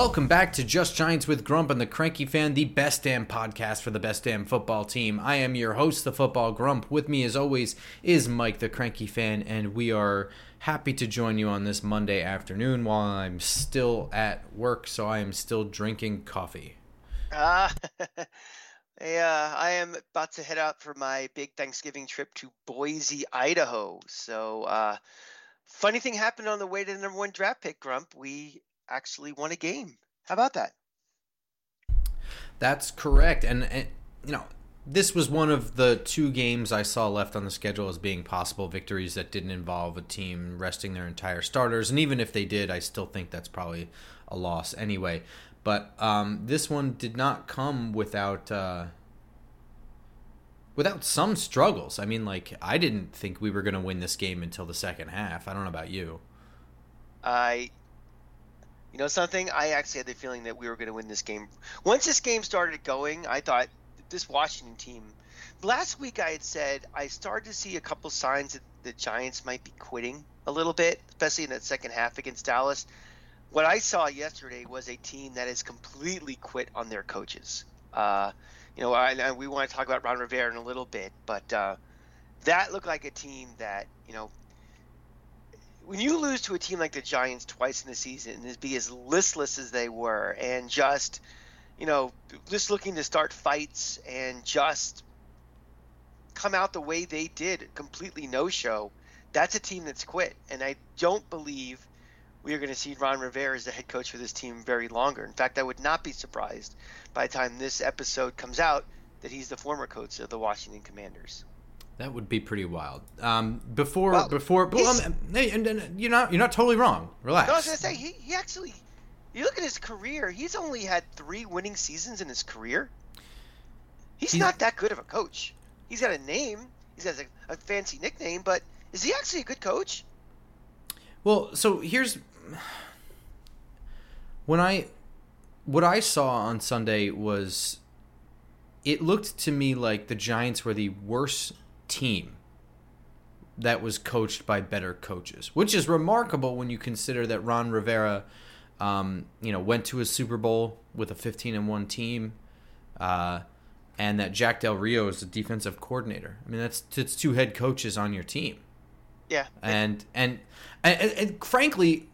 Welcome back to Just Giants with Grump and the Cranky Fan, the best damn podcast for the best damn football team. I am your host, the Football Grump. With me, as always, is Mike, the Cranky Fan, and we are happy to join you on this Monday afternoon while I'm still at work, so I am still drinking coffee. Uh, yeah, I am about to head out for my big Thanksgiving trip to Boise, Idaho. So, uh, funny thing happened on the way to the number one draft pick, Grump. We actually won a game. How about that? That's correct. And, and, you know, this was one of the two games I saw left on the schedule as being possible victories that didn't involve a team resting their entire starters. And even if they did, I still think that's probably a loss anyway. But um, this one did not come without. Uh, without some struggles. I mean, like I didn't think we were going to win this game until the second half. I don't know about you. I you know something? I actually had the feeling that we were going to win this game. Once this game started going, I thought this Washington team. Last week I had said I started to see a couple signs that the Giants might be quitting a little bit, especially in that second half against Dallas. What I saw yesterday was a team that has completely quit on their coaches. Uh, you know, I, we want to talk about Ron Rivera in a little bit, but uh, that looked like a team that you know when you lose to a team like the Giants twice in the season and be as listless as they were and just, you know, just looking to start fights and just come out the way they did, completely no show, that's a team that's quit. And I don't believe we are going to see Ron Rivera as the head coach for this team very longer. In fact, I would not be surprised by the time this episode comes out that he's the former coach of the Washington Commanders. That would be pretty wild. Um, before well, before, well, um, hey, and, and, you're not you're not totally wrong. Relax. No, I was gonna say he, he actually. You look at his career. He's only had three winning seasons in his career. He's, he's not that good of a coach. He's got a name. He's got a, a fancy nickname, but is he actually a good coach? Well, so here's when I what I saw on Sunday was it looked to me like the Giants were the worst team that was coached by better coaches, which is remarkable when you consider that Ron Rivera, um, you know, went to a Super Bowl with a 15 and one team, uh, and that Jack Del Rio is the defensive coordinator. I mean, that's it's two head coaches on your team. Yeah, and and and, and frankly,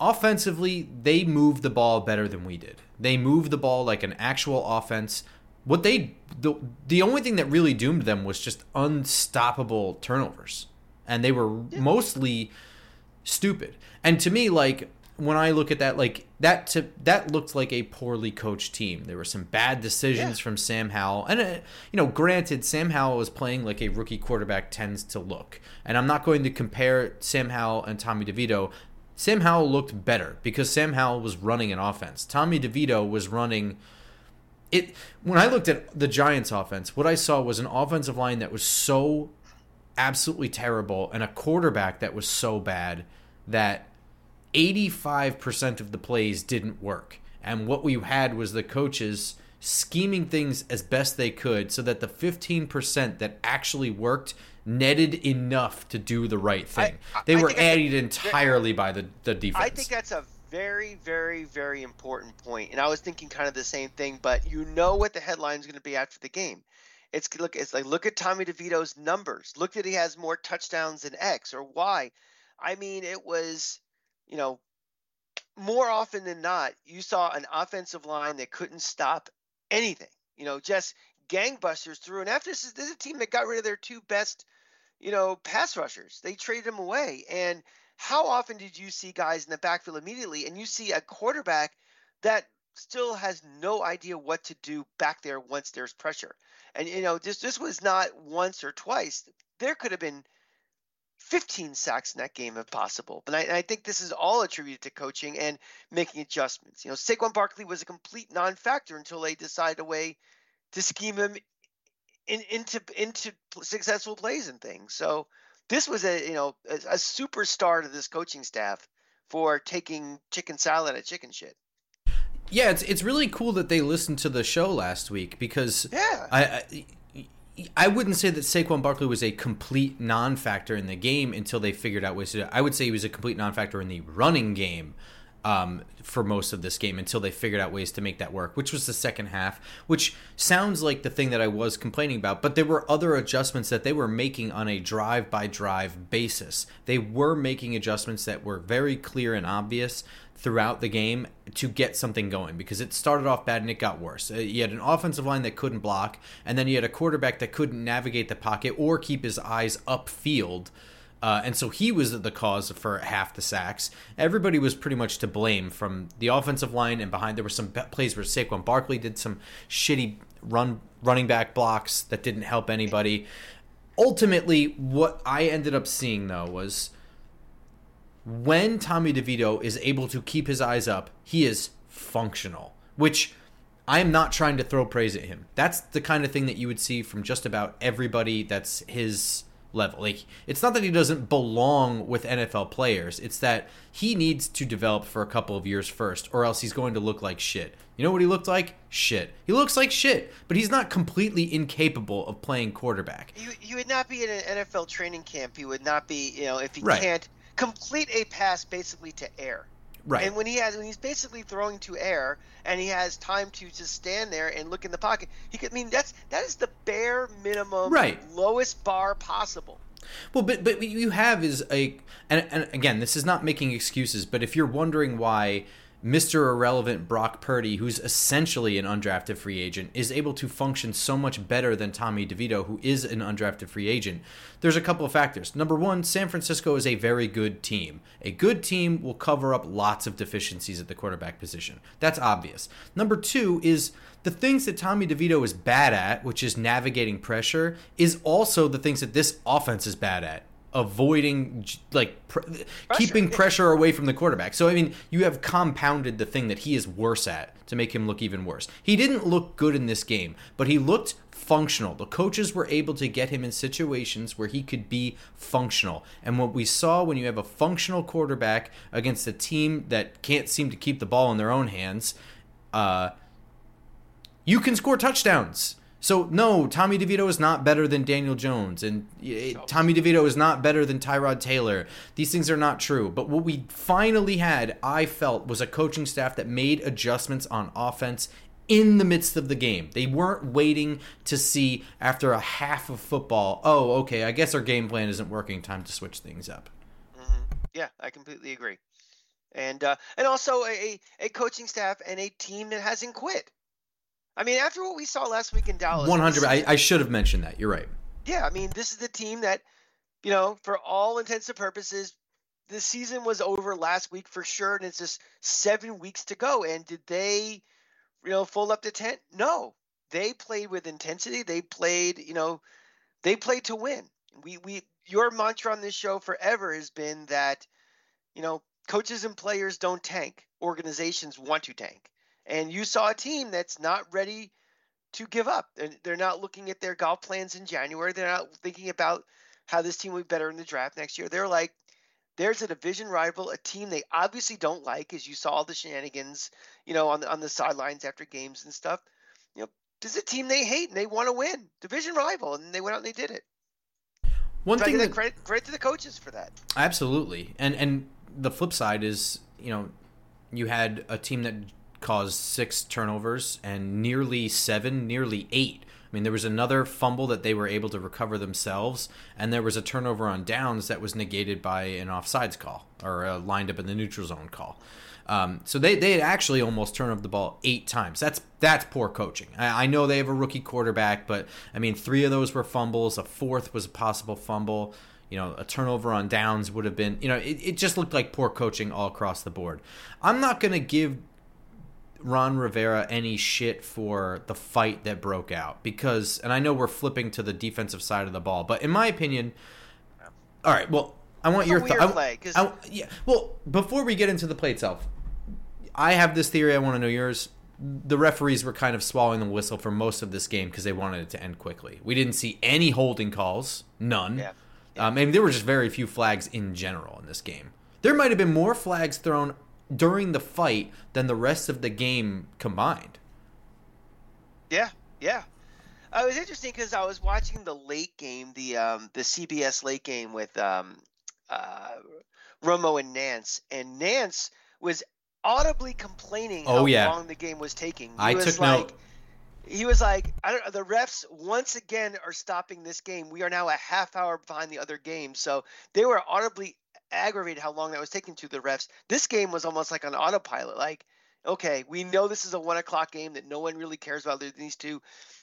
offensively, they moved the ball better than we did. They moved the ball like an actual offense what they the, the only thing that really doomed them was just unstoppable turnovers. And they were yeah. mostly stupid. And to me like when i look at that like that to that looked like a poorly coached team. There were some bad decisions yeah. from sam howell. And uh, you know granted sam howell was playing like a rookie quarterback tends to look. And i'm not going to compare sam howell and tommy devito. Sam howell looked better because sam howell was running an offense. Tommy devito was running it when I looked at the Giants offense, what I saw was an offensive line that was so absolutely terrible and a quarterback that was so bad that 85% of the plays didn't work. And what we had was the coaches scheming things as best they could so that the 15% that actually worked netted enough to do the right thing. I, I, they were added entirely by the, the defense. I think that's a very, very, very important point. And I was thinking kind of the same thing, but you know what the headline is going to be after the game. It's look, it's like look at Tommy DeVito's numbers. Look that he has more touchdowns than X or Y. I mean, it was, you know, more often than not, you saw an offensive line that couldn't stop anything. You know, just gangbusters through. And after this is this is a team that got rid of their two best, you know, pass rushers. They traded them away. And how often did you see guys in the backfield immediately and you see a quarterback that still has no idea what to do back there once there's pressure? And you know, this this was not once or twice. There could have been 15 sacks in that game if possible. But I, I, think this is all attributed to coaching and making adjustments. You know, Saquon Barkley was a complete non-factor until they decided a way to scheme him in, into into successful plays and things. So this was a you know a, a superstar to this coaching staff for taking chicken salad at chicken shit. Yeah, it's it's really cool that they listened to the show last week because yeah. I, I I wouldn't say that Saquon Barkley was a complete non-factor in the game until they figured out ways to do it. I would say he was a complete non-factor in the running game um, for most of this game until they figured out ways to make that work, which was the second half, which sounds like the thing that I was complaining about. But there were other adjustments that they were making on a drive by drive basis. They were making adjustments that were very clear and obvious throughout the game to get something going because it started off bad and it got worse. Uh, you had an offensive line that couldn't block, and then you had a quarterback that couldn't navigate the pocket or keep his eyes upfield uh, and so he was the cause for half the sacks. Everybody was pretty much to blame from the offensive line and behind. There were some plays where Saquon Barkley did some shitty run running back blocks that didn't help anybody. Ultimately, what I ended up seeing though was when Tommy DeVito is able to keep his eyes up, he is functional, which I am not trying to throw praise at him. That's the kind of thing that you would see from just about everybody that's his level. Like it's not that he doesn't belong with NFL players. It's that he needs to develop for a couple of years first or else he's going to look like shit. You know what he looked like? Shit. He looks like shit, but he's not completely incapable of playing quarterback. You you would not be in an NFL training camp. You would not be, you know, if he right. can't complete a pass basically to air. Right. And when he has when he's basically throwing to air and he has time to just stand there and look in the pocket, he could I mean that's that is the bare minimum right. lowest bar possible. Well, but but what you have is a and, and again, this is not making excuses, but if you're wondering why Mr. Irrelevant Brock Purdy, who's essentially an undrafted free agent, is able to function so much better than Tommy DeVito, who is an undrafted free agent. There's a couple of factors. Number one, San Francisco is a very good team. A good team will cover up lots of deficiencies at the quarterback position. That's obvious. Number two is the things that Tommy DeVito is bad at, which is navigating pressure, is also the things that this offense is bad at avoiding like pr- pressure. keeping pressure away from the quarterback. So I mean, you have compounded the thing that he is worse at to make him look even worse. He didn't look good in this game, but he looked functional. The coaches were able to get him in situations where he could be functional. And what we saw when you have a functional quarterback against a team that can't seem to keep the ball in their own hands, uh, you can score touchdowns. So no, Tommy DeVito is not better than Daniel Jones, and Tommy DeVito is not better than Tyrod Taylor. These things are not true. But what we finally had, I felt, was a coaching staff that made adjustments on offense in the midst of the game. They weren't waiting to see after a half of football. Oh, okay, I guess our game plan isn't working. Time to switch things up. Mm-hmm. Yeah, I completely agree. And uh, and also a a coaching staff and a team that hasn't quit. I mean, after what we saw last week in Dallas, one hundred. I, I should have mentioned that. You're right. Yeah, I mean, this is the team that, you know, for all intents and purposes, the season was over last week for sure, and it's just seven weeks to go. And did they, you know, fold up the tent? No, they played with intensity. They played, you know, they played to win. We we your mantra on this show forever has been that, you know, coaches and players don't tank. Organizations want to tank. And you saw a team that's not ready to give up. They're, they're not looking at their golf plans in January. They're not thinking about how this team will be better in the draft next year. They're like, there's a division rival, a team they obviously don't like, as you saw the shenanigans, you know, on the on the sidelines after games and stuff. You know, this is a team they hate and they want to win, division rival, and they went out and they did it. One so thing that credit, credit to the coaches for that. Absolutely, and and the flip side is, you know, you had a team that caused six turnovers and nearly seven, nearly eight. I mean, there was another fumble that they were able to recover themselves, and there was a turnover on downs that was negated by an offsides call or a lined up in the neutral zone call. Um, so they, they actually almost turned over the ball eight times. That's that's poor coaching. I, I, know they have a rookie quarterback, but I mean, three of those were fumbles. A fourth was a possible fumble. You know, a turnover on downs would have been. You know, it, it just looked like poor coaching all across the board. I'm not going to give Ron Rivera any shit for the fight that broke out because, and I know we're flipping to the defensive side of the ball, but in my opinion, all right. Well, I want it's your thought. Yeah. Well, before we get into the play itself, I have this theory. I want to know yours. the referees were kind of swallowing the whistle for most of this game because they wanted it to end quickly. We didn't see any holding calls, none. Yeah. Um, and there were just very few flags in general in this game. There might have been more flags thrown during the fight than the rest of the game combined. Yeah, yeah. Uh, it was interesting because I was watching the late game, the um, the CBS late game with um, uh, Romo and Nance, and Nance was audibly complaining Oh, how yeah. long the game was taking. He I was took like, note. He was like, I don't. know." The refs once again are stopping this game. We are now a half hour behind the other game, so they were audibly aggravated how long that was taking to the refs. This game was almost like on autopilot. Like, okay, we know this is a one o'clock game that no one really cares about. These two,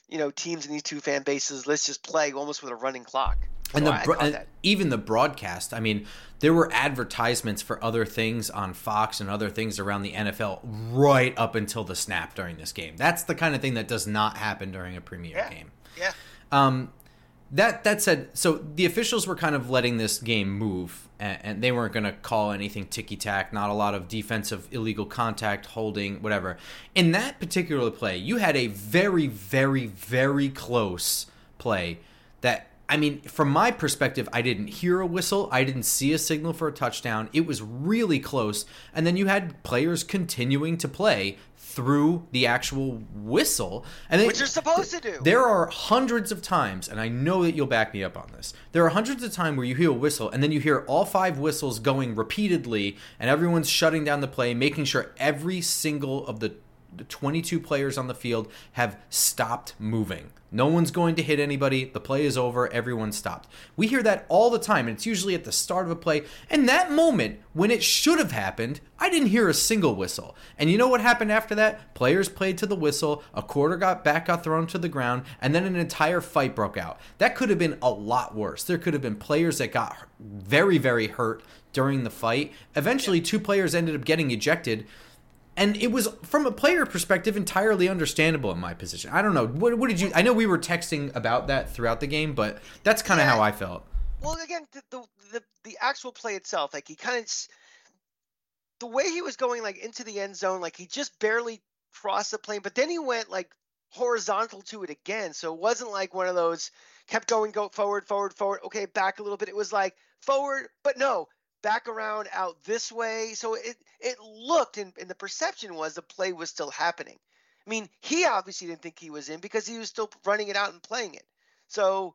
you know, teams and these two fan bases. Let's just play almost with a running clock. and So the bro- and even the broadcast. I mean, there were advertisements for other things on Fox and other things around the NFL right up until the snap during this game. That's the kind of thing that does not happen during a premier Yeah. game. Yeah. Um, that that said, so the officials were kind of letting this game move, and, and they weren't going to call anything ticky tack. Not a lot of defensive illegal contact, holding, whatever. In that particular play, you had a very, very, very close play. That I mean, from my perspective, I didn't hear a whistle. I didn't see a signal for a touchdown. It was really close, and then you had players continuing to play through the actual whistle, and they, Which you're supposed to do. there are hundreds of times, and I know that you'll back me up on this. There are hundreds of times where you hear a whistle, and then you hear all five whistles going repeatedly, and everyone's shutting down the play, making sure every single of the the 22 players on the field have stopped moving. No one's going to hit anybody. The play is over. Everyone stopped. We hear that all the time, and it's usually at the start of a play. And that moment, when it should have happened, I didn't hear a single whistle. And you know what happened after that? Players played to the whistle, a quarter got back, got thrown to the ground, and then an entire fight broke out. That could have been a lot worse. There could have been players that got very, very hurt during the fight. Eventually, two players ended up getting ejected and it was from a player perspective entirely understandable in my position. I don't know. What, what did you? I know we were texting about that throughout the game, but that's kind of Yeah. how I felt. Well, again, the the the, the actual play itself, like he kind of the way he was going like into the end zone, like he just barely crossed the plane, but then he went like horizontal to it again. So it wasn't like one of those kept going, go forward, forward, forward. Okay, back a little bit. It was like forward, but no, back around, out this way. So it it looked and, and the perception was the play was still happening. I mean, he obviously didn't think he was in because he was still running it out and playing it. So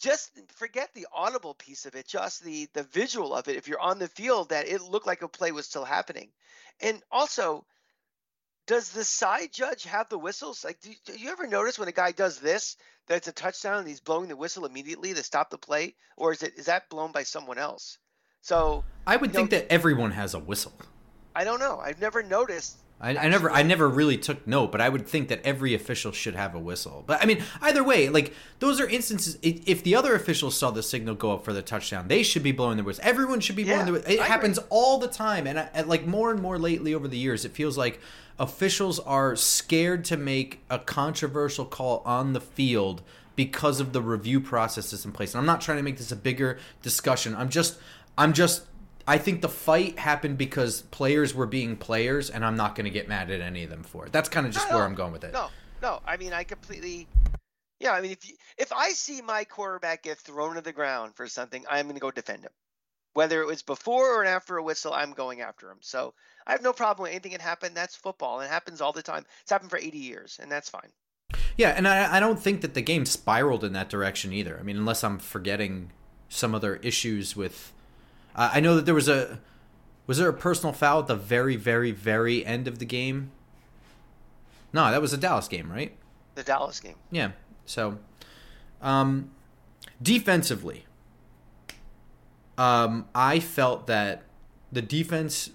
just forget the audible piece of it, just the the visual of it. If you're on the field, that it looked like a play was still happening, and also, does the side judge have the whistles? Like, do, do you ever notice when a guy does this that it's a touchdown and he's blowing the whistle immediately to stop the play, or is it is that blown by someone else? So I would You know- think that everyone has a whistle. I don't know. I've never noticed. I, I never, I never really took note, but I would think that every official should have a whistle. But I mean, either way, like those are instances. If the other officials saw the signal go up for the touchdown, they should be blowing their whistle. Everyone should be blowing Yeah, their whistle. It I happens all the time, and, I, and like more and more lately over the years, it feels like officials are scared to make a controversial call on the field because of the review processes in place. And I'm not trying to make this a bigger discussion. I'm just, I'm just I think the fight happened because players were being players, and I'm not going to get mad at any of them for it. That's kind of just No, where no, I'm going with it. No, no. I mean, I completely. Yeah, I mean, if you, if I see my quarterback get thrown to the ground for something, I'm going to go defend him. Whether it was before or after a whistle, I'm going after him. So I have no problem with anything that happened. That's football. It happens all the time. It's happened for 80 years, and that's fine. Yeah, and I, I don't think that the game spiraled in that direction either. I mean, unless I'm forgetting some other issues with. Uh, I know that there was a. Was there a personal foul at the very, very, very end of the game? No, that was a Dallas game, right? The Dallas game. Yeah. So, um, defensively, um, I felt that the defense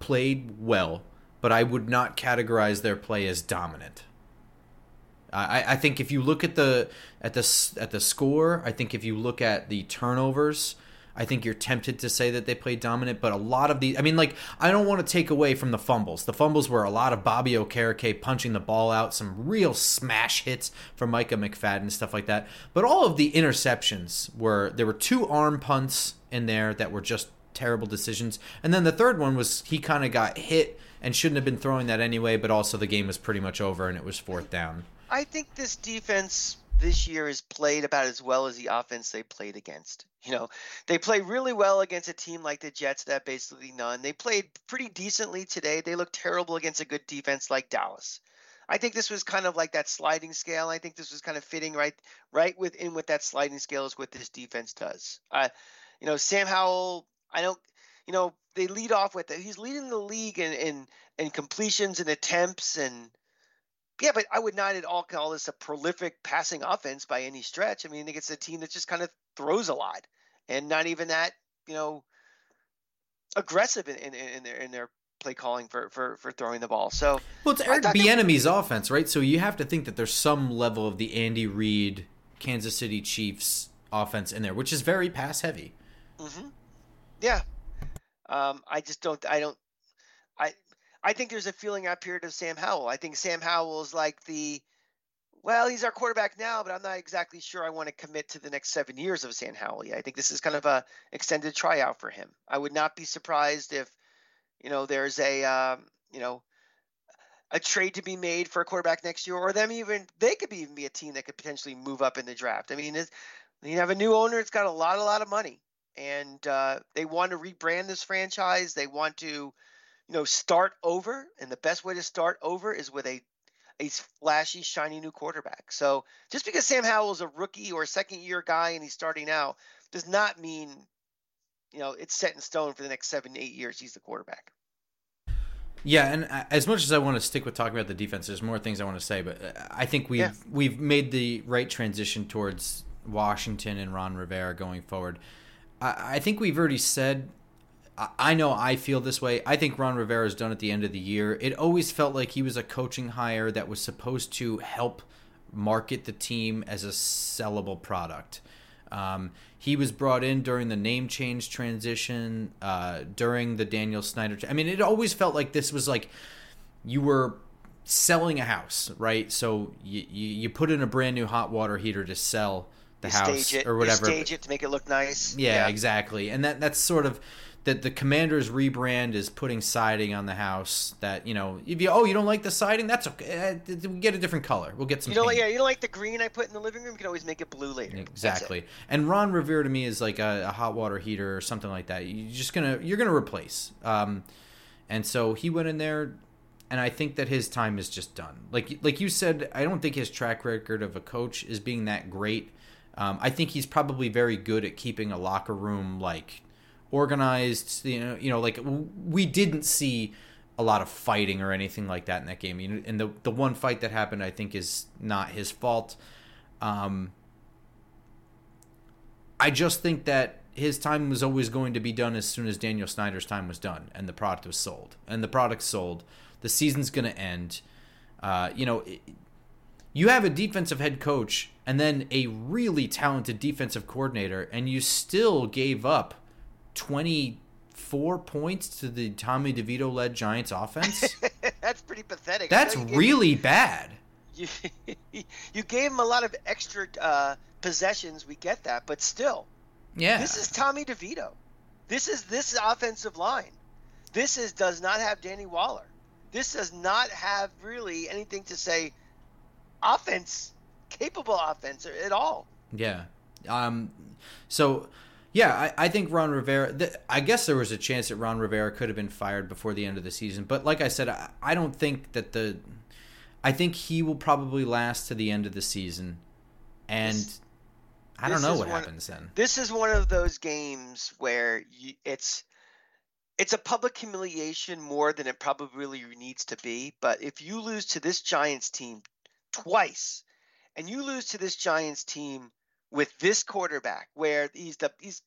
played well, but I would not categorize their play as dominant. I, I think if you look at the at the at the score, I think if you look at the turnovers, I think you're tempted to say that they played dominant. But a lot of the, I mean, like I don't want to take away from the fumbles. The fumbles were a lot of Bobby Okereke punching the ball out, some real smash hits from Micah McFadden, and stuff like that. But all of the interceptions were there were two arm punts in there that were just terrible decisions, and then the third one was he kind of got hit and shouldn't have been throwing that anyway. But also the game was pretty much over and it was fourth down. I think this defense this year has played about as well as the offense they played against. You know, they play really well against a team like the Jets that basically none. They played pretty decently today. They look terrible against a good defense like Dallas. I think this was kind of like that sliding scale. I think this was kind of fitting right right within what that sliding scale is what this defense does. Uh, you know, Sam Howell, I don't you know, they lead off with it. He's leading the league in in, in completions and attempts and yeah, but I would not at all call this a prolific passing offense by any stretch. I mean, I think it's a team that just kind of throws a lot and not even that, you know, aggressive in, in, in their in their play calling for, for, for throwing the ball. So well, it's Eric Bieniemy's offense, right? So you have to think that there's some level of the Andy Reid Kansas City Chiefs offense in there, which is very pass heavy. Mm-hmm. Yeah, um, I just don't. I don't. I I think there's a feeling out period of Sam Howell. I think Sam Howell is like the well, he's our quarterback now, but I'm not exactly sure I want to commit to the next seven years of Sam Howell. I think this is kind of a extended tryout for him. I would not be surprised if you know, there's a um, you know a trade to be made for a quarterback next year, or them even they could be, even be a team that could potentially move up in the draft. I mean, you have a new owner; it's got a lot, a lot of money, and uh, they want to rebrand this franchise. They want to, you know, start over, and the best way to start over is with a a flashy, shiny new quarterback. So just because Sam Howell is a rookie or a second year guy and he's starting out does not mean you know it's set in stone for the next seven eight years. He's the quarterback. Yeah, and as much as I want to stick with talking about the defense, there's more things I want to say, but uh, I think we've yeah. we've made the right transition towards Washington and Ron Rivera going forward. I, I think we've already said. I know I feel this way. I think Ron Rivera is done at the end of the year. It always felt like he was a coaching hire that was supposed to help market the team as a sellable product. Um, he was brought in during the name change transition, uh, during the Daniel Snyder. I mean, it always felt like this was like you were selling a house, right? So you, you, you put in a brand new hot water heater to sell the you house it, or whatever. stage it to make it look nice. Yeah, yeah, exactly. And that that's sort of that the commander's rebrand is putting siding on the house that you know if you oh you don't like the siding? That's okay. We get a different color. We'll get some you don't paint. yeah you don't like the green i put in the living room? You can always make it blue later. Exactly. and ron rivera to me is like a, a, hot water heater or something like that. You're just gonna you're gonna replace. Um, and so he went in there and i think that his time is just done. Like like you said i don't think his track record of a coach is being that great. Um, i think he's probably very good at keeping a locker room like organized. You know, you know, like we didn't see a lot of fighting or anything like that in that game. And the the one fight that happened, I think, is not his fault. Um, I just think that his time was always going to be done as soon as Daniel Snyder's time was done and the product was sold. And the product sold. The season's going to end. Uh, you know, it, you have a defensive head coach and then a really talented defensive coordinator, and you still gave up 24 points to the Tommy DeVito led Giants offense. That's pretty pathetic. That's really bad. You, you gave him a lot of extra uh, possessions. We get that, but still. Yeah. This is Tommy DeVito. This is this offensive line. This is does not have Danny Waller. This does not have really anything to say offense, capable offense at all. Yeah. Um so yeah, I, I think Ron Rivera. Th- I guess there was a chance that Ron Rivera could have been fired before the end of the season, but like I said, I, I don't think that the. I think he will probably last to the end of the season, and this, I don't know what one, happens then. This is one of those games where you, it's it's a public humiliation more than it probably really needs to be. But if you lose to this Giants team twice, and you lose to this Giants team with this quarterback, where he's the he's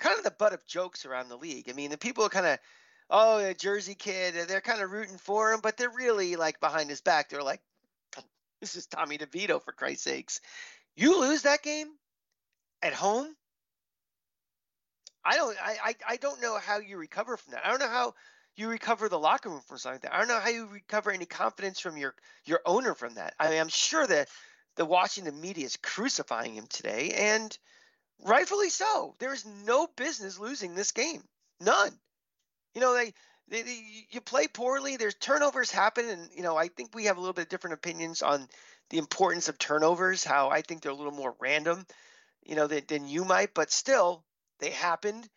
kind of the butt of jokes around the league. I mean, the people kind of, oh, a Jersey kid, they're kind of rooting for him, but they're really like behind his back. They're like, this is Tommy DeVito for Christ's sakes. You lose that game at home. I don't. I, I, I don't know how you recover from that. I don't know how you recover the locker room from something like that. I don't know how you recover any confidence from your your owner from that. I mean, I'm sure that the Washington media is crucifying him today, and rightfully so. There is no business losing this game. None. You know, they they, you play poorly. There's turnovers happen, and you know I think we have a little bit of different opinions on the importance of turnovers. How I think they're a little more random, you know, than, than you might. But still, they happened.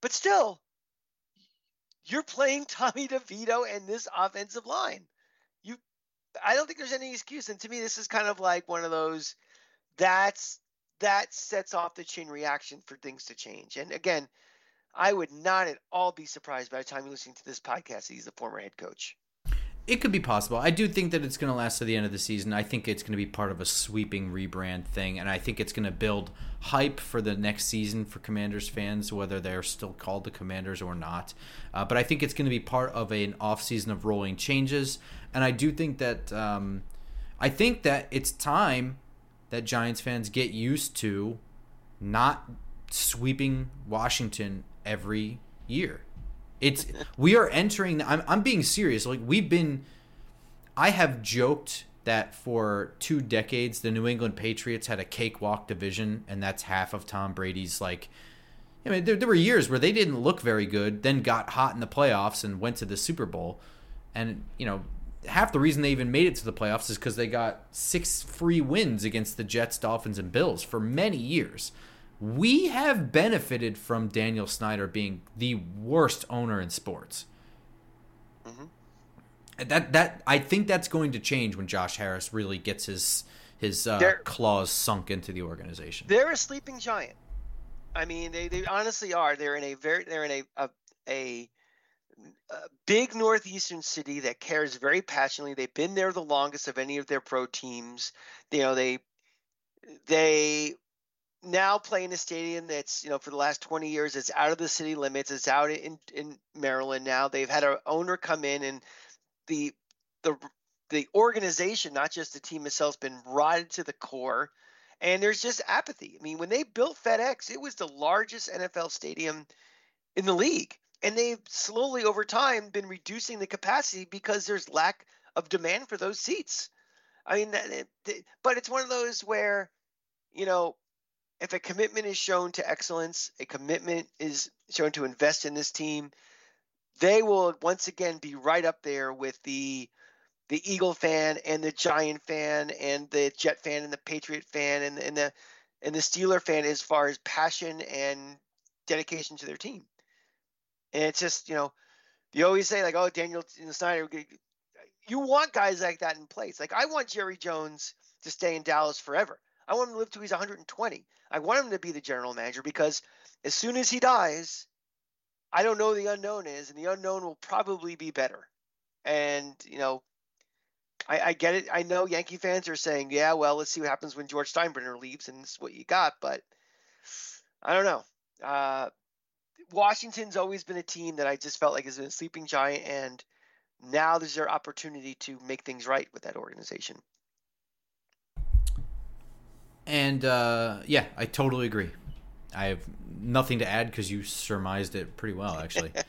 But still, you're playing Tommy DeVito and this offensive line. You, I don't think there's any excuse. And to me, this is kind of like one of those. That's that sets off the chain reaction for things to change. And again, I would not at all be surprised by the time you're listening to this podcast he's the former head coach. It could be possible. I do think that it's going to last to the end of the season. I think it's going to be part of a sweeping rebrand thing, and I think it's going to build hype for the next season for Commanders fans, whether they're still called the Commanders or not. Uh, but I think it's going to be part of an offseason of rolling changes, and I do think that um, I think that it's time that Giants fans get used to not sweeping Washington every year. It's we are entering. I'm I'm being serious. Like we've been. I have joked that for two decades the New England Patriots had a cakewalk division, and that's half of Tom Brady's like. I mean, there, there were years where they didn't look very good, then got hot in the playoffs and went to the Super Bowl, and you know half the reason they even made it to the playoffs is because they got six free wins against the Jets, Dolphins, and Bills for many years we have benefited from Daniel Snyder being the worst owner in sports. Mm-hmm. That that I think that's going to change when Josh Harris really gets his his uh, claws sunk into the organization. They're a sleeping giant. I mean, they, they honestly are. They're in a very they're in a a, a a big northeastern city that cares very passionately. They've been there the longest of any of their pro teams. You know, they they now play in a stadium that's you know for the last 20 years it's out of the city limits it's out in in maryland now they've had an owner come in and the the the organization not just the team itself has been rotted to the core and there's just apathy i mean when they built fedex it was the largest nfl stadium in the league and they've slowly over time been reducing the capacity because there's lack of demand for those seats i mean but it's one of those where you know if a commitment is shown to excellence, a commitment is shown to invest in this team, they will once again be right up there with the the Eagle fan and the Giant fan and the Jet fan and the Patriot fan and, and the and the Steeler fan as far as passion and dedication to their team. And it's just, you know, you always say like, oh, Daniel Snyder, you want guys like that in place. Like I want Jerry Jones to stay in Dallas forever. I want him to live till he's 120. I want him to be the general manager because as soon as he dies, I don't know the unknown is, and the unknown will probably be better. And you know, I, I get it. I know Yankee fans are saying, "Yeah, well, let's see what happens when George Steinbrenner leaves, and this is what you got." But I don't know. Uh, Washington's always been a team that I just felt like has been a sleeping giant, and now there's their opportunity to make things right with that organization. And uh, yeah, I totally agree. I have nothing to add because you surmised it pretty well, actually.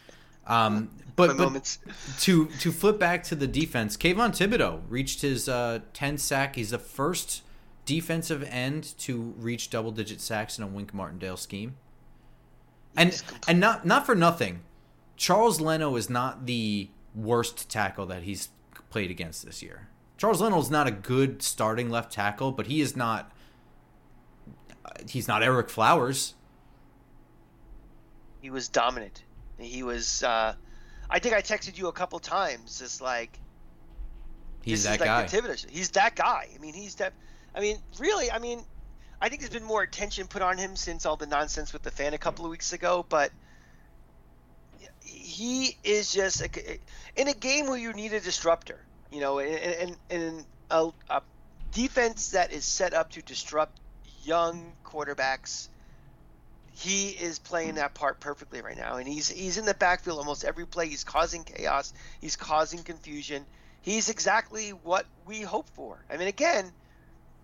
Um, but but to to flip back to the defense, Kayvon Thibodeaux reached his uh, 10 sack. He's the first defensive end to reach double digit sacks in a Wink Martindale scheme. And and not not for nothing, Charles Leno is not the worst tackle that he's played against this year. Charles Leno is not a good starting left tackle, but he is not he's not Ereck Flowers. He was dominant. He was. Uh, I think I texted you a couple times. Just like he's that guy. He's that guy. I mean, he's that. I mean, really. I mean, I think there's been more attention put on him since all the nonsense with the fan a couple of weeks ago. But he is just a, in a game where you need a disruptor. You know, and, in, in a, a defense that is set up to disrupt young quarterbacks. He is playing that part perfectly right now, and he's he's in the backfield almost every play. He's causing chaos. He's causing confusion. He's exactly what we hope for. I mean, again,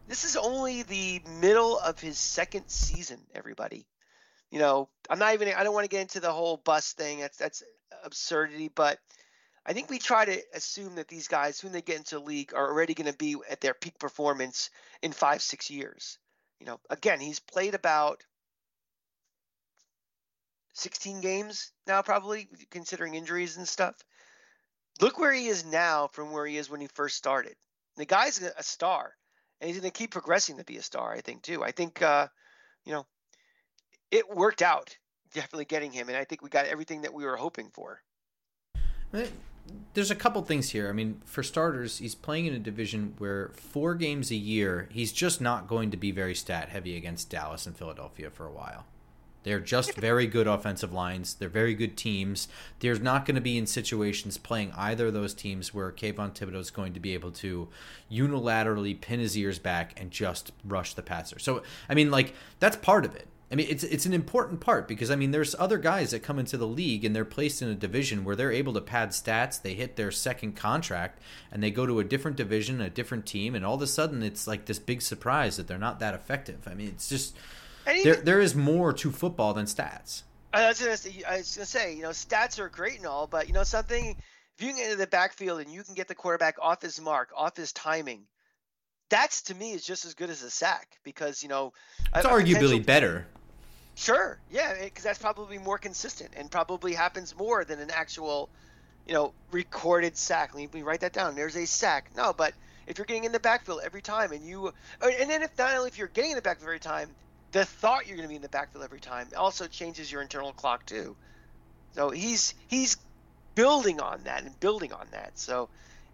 this is only the middle of his second season. Everybody, you know, I'm not even. I don't want to get into the whole bus thing. That's that's absurdity, but. I think we try to assume that these guys, when they get into the league, are already going to be at their peak performance in five, six years. You know, again, he's played about 16 games now, probably considering injuries and stuff. Look where he is now from where he is when he first started. The guy's a star, and he's going to keep progressing to be a star. I think too. I think uh, you know it worked out definitely getting him, and I think we got everything that we were hoping for. There's a couple things here. I mean, for starters, he's playing in a division where four games a year, he's just not going to be very stat heavy against Dallas and Philadelphia for a while. They're just very good offensive lines. They're very good teams. There's not going to be in situations playing either of those teams where Kayvon Thibodeaux is going to be able to unilaterally pin his ears back and just rush the passer. So, I mean, like, that's part of it. I mean, it's it's an important part because I mean, there's other guys that come into the league and they're placed in a division where they're able to pad stats. They hit their second contract and they go to a different division, a different team, and all of a sudden it's like this big surprise that they're not that effective. I mean, it's just even, there there is more to football than stats. I was gonna say, I was gonna say, you know, stats are great and all, but you know something. If you can get into the backfield and you can get the quarterback off his mark, off his timing, that's to me is just as good as a sack because you know it's a, arguably better. Sure, yeah, because that's probably more consistent and probably happens more than an actual, you know, recorded sack. Let me write that down. There's a sack. No, but if you're getting in the backfield every time and you, and then if not only if you're getting in the backfield every time, the thought you're going to be in the backfield every time also changes your internal clock too. So he's he's building on that and building on that. So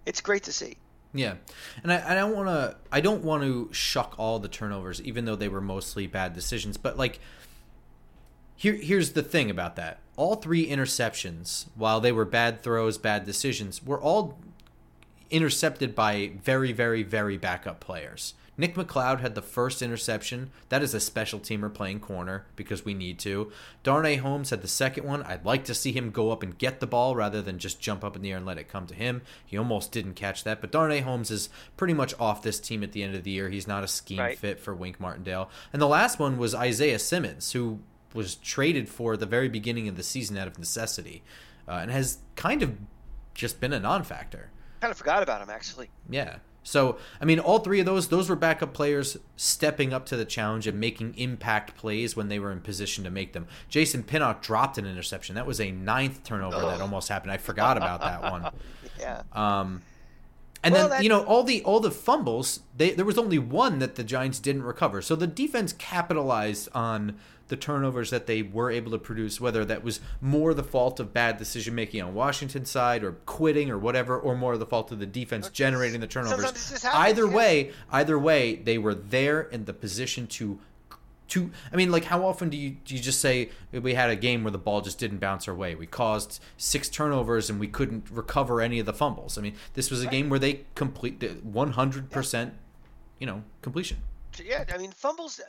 it's great to see. Yeah, and I, I don't want to I don't want to shuck all the turnovers, even though they were mostly bad decisions. But like here, here's the thing about that. All three interceptions, while they were bad throws, bad decisions, were all intercepted by very, very, very backup players. Nick McCloud had the first interception. That is a special teamer playing corner because we need to. Darnay Holmes had the second one. I'd like to see him go up and get the ball rather than just jump up in the air and let it come to him. He almost didn't catch that, but Darnay Holmes is pretty much off this team at the end of the year. He's not a scheme right. fit for Wink Martindale. And the last one was Isaiah Simmons, who was traded for the very beginning of the season out of necessity, uh, and has kind of just been a non-factor. Kind of forgot about him actually. Yeah. So, I mean, all three of those, those were backup players stepping up to the challenge and making impact plays when they were in position to make them. Jason Pinnock dropped an interception. That was a ninth turnover oh. that almost happened. I forgot about that one. yeah. Um, and well, then you know all the all the fumbles. They, there was only one that the Giants didn't recover. So the defense capitalized on the turnovers that they were able to produce, whether that was more the fault of bad decision making on Washington's side or quitting or whatever, or more the fault of the defense generating the turnovers. Either way, either way, they were there in the position to to I mean like how often do you do you just say we had a game where the ball just didn't bounce our way. We caused six turnovers and we couldn't recover any of the fumbles. I mean, this was a right. game where they complete 100%, yeah. you know, completion. Yeah, I mean fumbles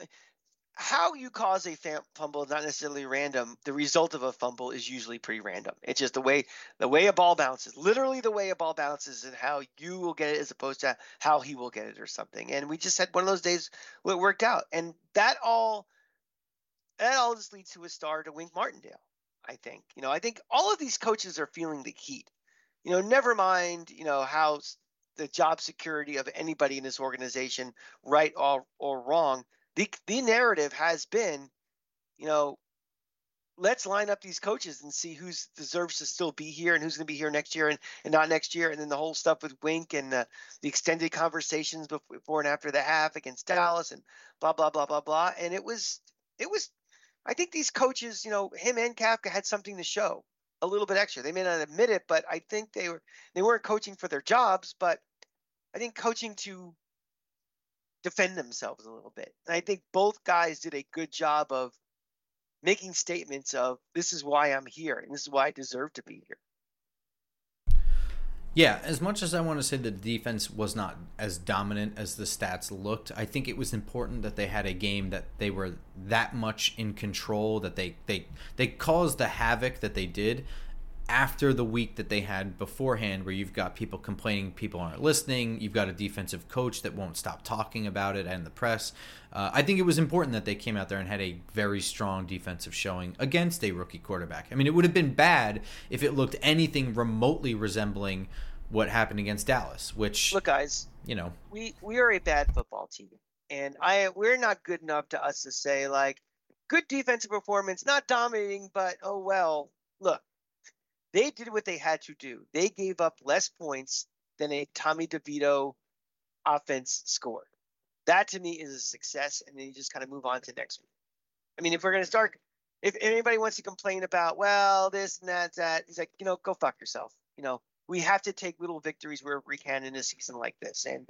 how you cause a fumble is not necessarily random. The result of a fumble is usually pretty random. It's just the way the way a ball bounces, literally the way a ball bounces, and how you will get it as opposed to how he will get it or something. And we just had one of those days where it worked out, and that all that all just leads to a star to Wink Martindale. I think you know. I think all of these coaches are feeling the heat. You know, never mind. You know how the job security of anybody in this organization, right or or wrong the the narrative has been, you know, let's line up these coaches and see who's deserves to still be here and who's going to be here next year and, and not next year. And then the whole stuff with Wink and the, the extended conversations before and after the half against Dallas and blah blah blah blah blah. And it was it was, I think these coaches, you know, him and Kafka had something to show a little bit extra. They may not admit it, but I think they were they weren't coaching for their jobs, but I think coaching to defend themselves a little bit. And I think both guys did a good job of making statements of this is why I'm here and this is why I deserve to be here. Yeah, as much as I want to say the defense was not as dominant as the stats looked, I think it was important that they had a game that they were that much in control that they they they caused the havoc that they did after the week that they had beforehand, where you've got people complaining people aren't listening, you've got a defensive coach that won't stop talking about it and the press. Uh, I think it was important that they came out there and had a very strong defensive showing against a rookie quarterback. I mean, it would have been bad if it looked anything remotely resembling what happened against Dallas, which look, guys, you know, we we are a bad football team, and I we're not good enough to us to say like good defensive performance, not dominating, but oh well. Look, they did what they had to do. They gave up less points than a Tommy DeVito offense scored. That to me is a success, and then you just kind of move on to next week. I mean, if we're going to start, if anybody wants to complain about, well, this and that, that, he's like, you know, go fuck yourself. You know, we have to take little victories where we can in a season like this. And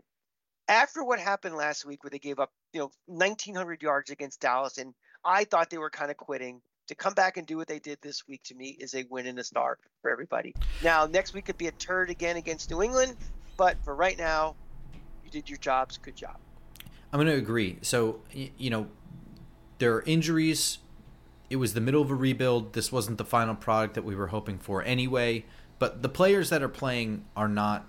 after what happened last week, where they gave up, you know, 1,900 yards against Dallas, and I thought they were kind of quitting. To come back and do what they did this week to me is a win and a star for everybody. Now, next week could be a turd again against New England, but for right now, you did your jobs. Good job. I'm going to agree. So, you know, there are injuries. It was the middle of a rebuild. This wasn't the final product that we were hoping for anyway. But the players that are playing are not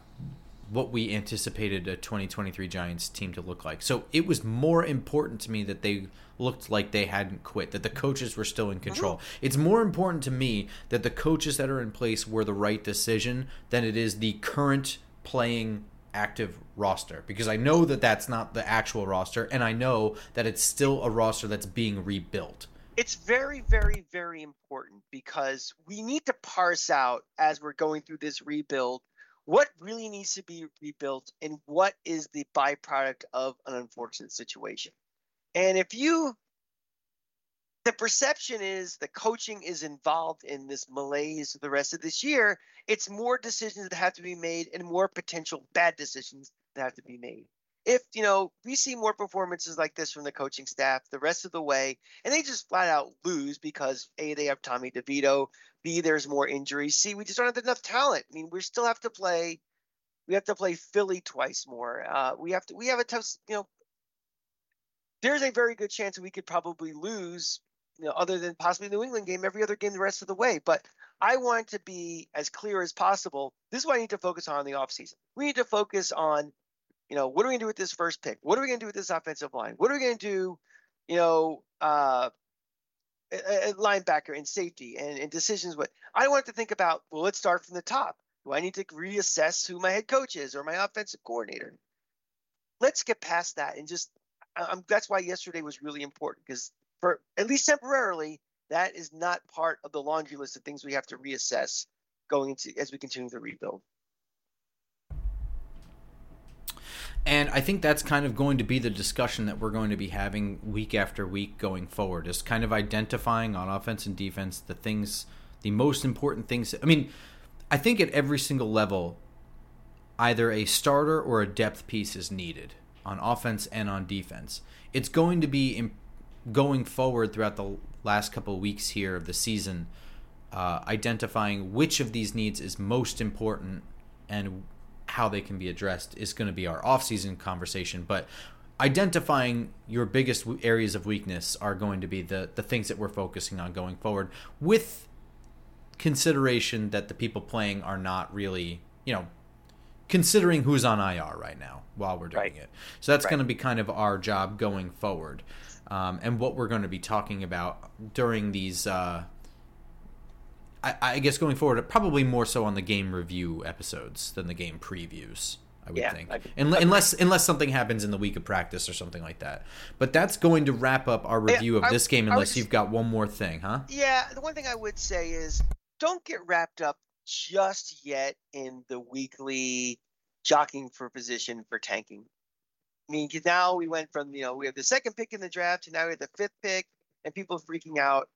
what we anticipated a 2023 Giants team to look like. So it was more important to me that they looked like they hadn't quit, that the coaches were still in control. It's more important to me that the coaches that are in place were the right decision than it is the current playing active roster because I know that that's not the actual roster and I know that it's still a roster that's being rebuilt. It's very, very, very important because we need to parse out as we're going through this rebuild what really needs to be rebuilt and what is the byproduct of an unfortunate situation. And if you the perception is the coaching is involved in this malaise the rest of this year, it's more decisions that have to be made and more potential bad decisions that have to be made. If, you know, we see more performances like this from the coaching staff the rest of the way, and they just flat out lose because A, they have Tommy DeVito, B, there's more injuries. C, we just don't have enough talent. I mean, we still have to play. We have to play Philly twice more. Uh, we have to. We have a tough. You know, there's a very good chance we could probably lose. You know, other than possibly New England game, every other game the rest of the way. But I want to be as clear as possible. This is what I need to focus on in the offseason. We need to focus on, you know, what are we going to do with this first pick? What are we going to do with this offensive line? What are we going to do, you know, uh, a, linebacker and safety and, and decisions. What I want to think about. Well, let's start from the top. Do I need to reassess who my head coach is or my offensive coordinator? Let's get past that and just. I'm, that's why yesterday was really important because for at least temporarily, that is not part of the laundry list of things we have to reassess going into as we continue the rebuild. And I think that's kind of going to be the discussion that we're going to be having week after week going forward is kind of identifying on offense and defense the things, the most important things. I mean, I think at every single level, either a starter or a depth piece is needed on offense and on defense. It's going to be going forward throughout the last couple of weeks here of the season, uh, identifying which of these needs is most important and how they can be addressed is going to be our off-season conversation but identifying your biggest areas of weakness are going to be the the things that we're focusing on going forward with consideration that the people playing are not really you know considering who's on IR right now while we're doing right. it so that's right. going to be kind of our job going forward um, and what we're going to be talking about during these uh, I, I guess going forward, probably more so on the game review episodes than the game previews. I would yeah, think, I, unless unless something happens in the week of practice or something like that. But that's going to wrap up our review of this game, unless you've got one more thing, huh? Yeah, the one thing I would say is don't get wrapped up just yet in the weekly jockeying for position for tanking. I mean, now we went from you know we have the second pick in the draft to now we have the fifth pick, and people freaking out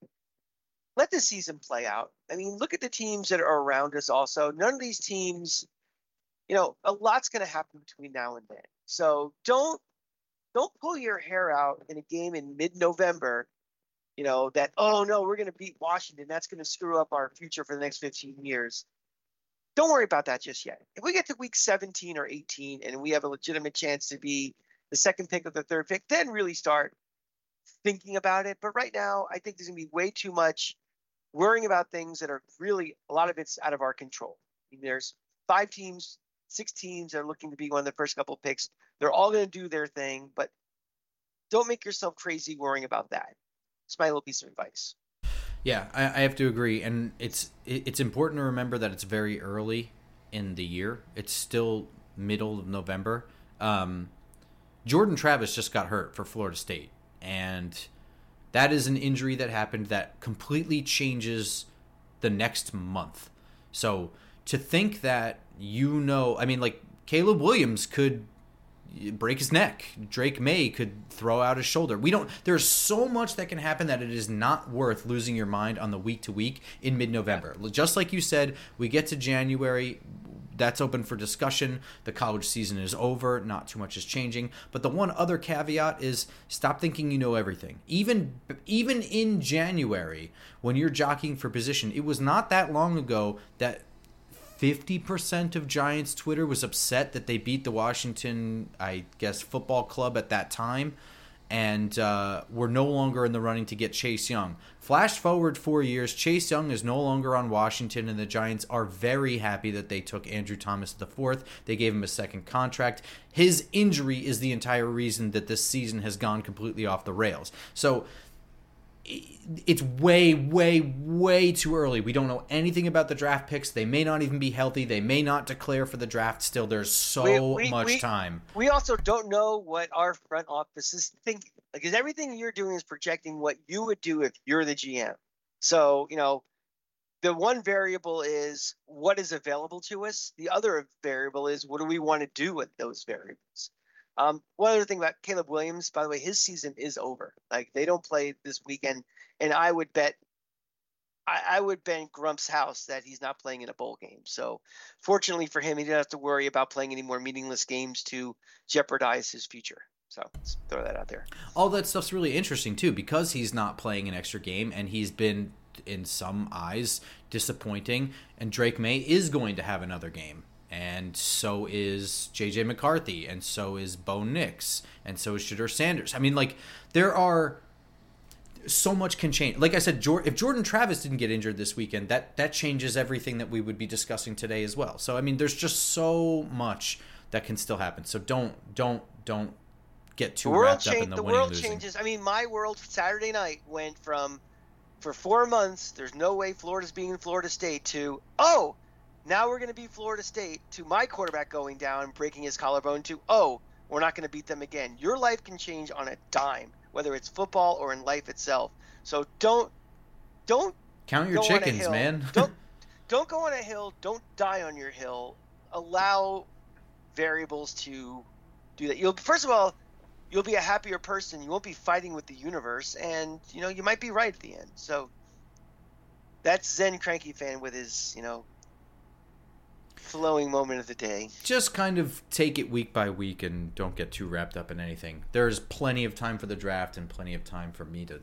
let the season play out. I mean, look at the teams that are around us also. None of these teams, you know, a lot's going to happen between now and then. So don't don't pull your hair out in a game in mid-November, you know, that oh no, we're going to beat Washington. That's going to screw up our future for the next 15 years. Don't worry about that just yet. If we get to week 17 or 18 and we have a legitimate chance to be the second pick or the third pick, then really start thinking about it. But right now, I think there's going to be way too much worrying about things that are really a lot of it's out of our control. I mean, there's five teams, six teams are looking to be one of the first couple picks. They're all going to do their thing, but don't make yourself crazy worrying about that. It's my little piece of advice. Yeah, I, I have to agree, and it's it's important to remember that it's very early in the year. It's still middle of November. Um, Jordan Travis just got hurt for Florida State, and That is an injury that happened that completely changes the next month. So to think that you know, I mean, like Caleb Williams could break his neck. Drake Maye could throw out his shoulder. We don't. There's so much that can happen that it is not worth losing your mind on the week to week in mid November. Just like you said, we get to January. That's open for discussion. The college season is over. Not too much is changing. But the one other caveat is stop thinking you know everything. Even even in January, when you're jockeying for position, it was not that long ago that 50% of Giants Twitter was upset that they beat the Washington, I guess, football club at that time and uh, we're no longer in the running to get Chase Young. Flash forward four years, Chase Young is no longer on Washington, and the Giants are very happy that they took Andrew Thomas IV. They gave him a second contract. His injury is the entire reason that this season has gone completely off the rails. So it's way, way, way too early. We don't know anything about the draft picks. They may not even be healthy. They may not declare for the draft still. There's so we, we, much we, time. We also don't know what our front office is thinking. Because everything you're doing is projecting what you would do if you're the GM. So, you know, the one variable is what is available to us. The other variable is what do we want to do with those variables. Um, one other thing about Caleb Williams, by the way, his season is over. Like they don't play this weekend, and I would bet, I, I would bet Grump's house that he's not playing in a bowl game. So, fortunately for him, he didn't have to worry about playing any more meaningless games to jeopardize his future. So let's throw that out there. All that stuff's really interesting too, because he's not playing an extra game, and he's been in some eyes disappointing. And Drake Maye is going to have another game and so is JJ McCarthy, and so is Bo Nix, and so is Shedeur Sanders. I mean, like there are so much can change. Like I said, if Jordan Travis didn't get injured this weekend, that that changes everything that we would be discussing today as well. So I mean, there's just so much that can still happen. So don't don't don't get too wrapped change, up in the, the world losing. changes. I mean, my world Saturday night went from for four months. There's no way Florida's being in Florida State to oh now we're going to beat Florida State to my quarterback going down, breaking his collarbone to, oh, we're not going to beat them again. Your life can change on a dime, whether it's football or in life itself. So don't, don't count your chickens, man. don't, don't go on a hill. Don't die on your hill. Allow variables to do that. You'll first of all, you'll be a happier person. You won't be fighting with the universe, and you know you might be right at the end. So that's Zen Cranky fan with his you know flowing moment of the day. Just kind of take it week by week and don't get too wrapped up in anything. There's plenty of time for the draft and plenty of time for me to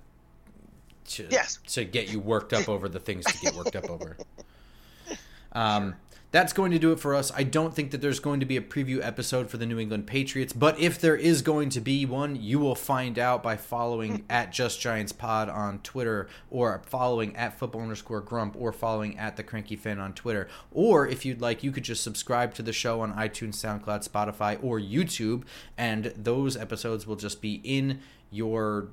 to, yes. to get you worked up over the things to get worked up over. Um, that's going to do it for us. I don't think that there's going to be a preview episode for the New England Patriots, but if there is going to be one, you will find out by following hmm. at Just Giants Pod on Twitter, or following at football underscore grump, or following at the Cranky Fan on Twitter. Or if you'd like, you could just subscribe to the show on iTunes, SoundCloud, Spotify, or YouTube, and those episodes will just be in your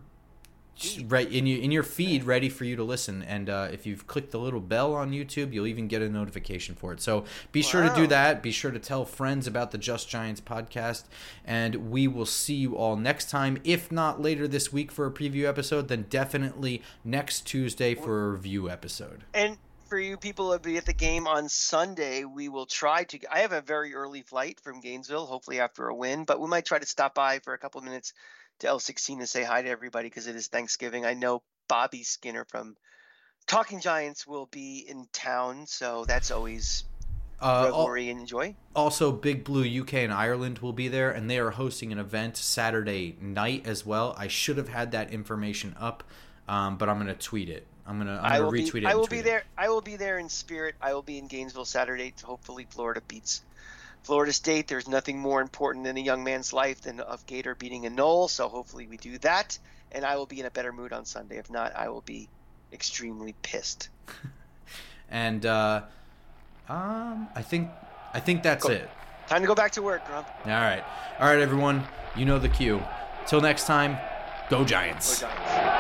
right in your in your feed ready for you to listen and uh, if you've clicked the little bell on youtube you'll even get a notification for it. So be wow. sure to do that. Be sure to tell friends about the just giants podcast and we will see you all next time if not later this week for a preview episode then definitely next tuesday for a review episode. And for you people who will be at the game on sunday we will try to i have a very early flight from gainesville hopefully after a win but we might try to stop by for a couple of minutes to L16 to say hi to everybody because it is Thanksgiving. I know Bobby Skinner from Talking Giants will be in town, so that's always uh, revelry and enjoy. Also, Big Blue UK and Ireland will be there, and they are hosting an event Saturday night as well. I should have had that information up, um, but I'm going to tweet it. I'm gonna, I'm gonna retweet be, it. I will be it. there. I will be there in spirit. I will be in Gainesville Saturday. To hopefully, Florida beats Florida State, there's nothing more important in a young man's life than of Gator beating a Nole. So hopefully we do that, and I will be in a better mood on Sunday. If not, I will be extremely pissed. and uh, um, I think I think that's go. it. Time to go back to work, Grump. All right, all right, everyone. You know the cue. Till next time, go Giants. Go Giants.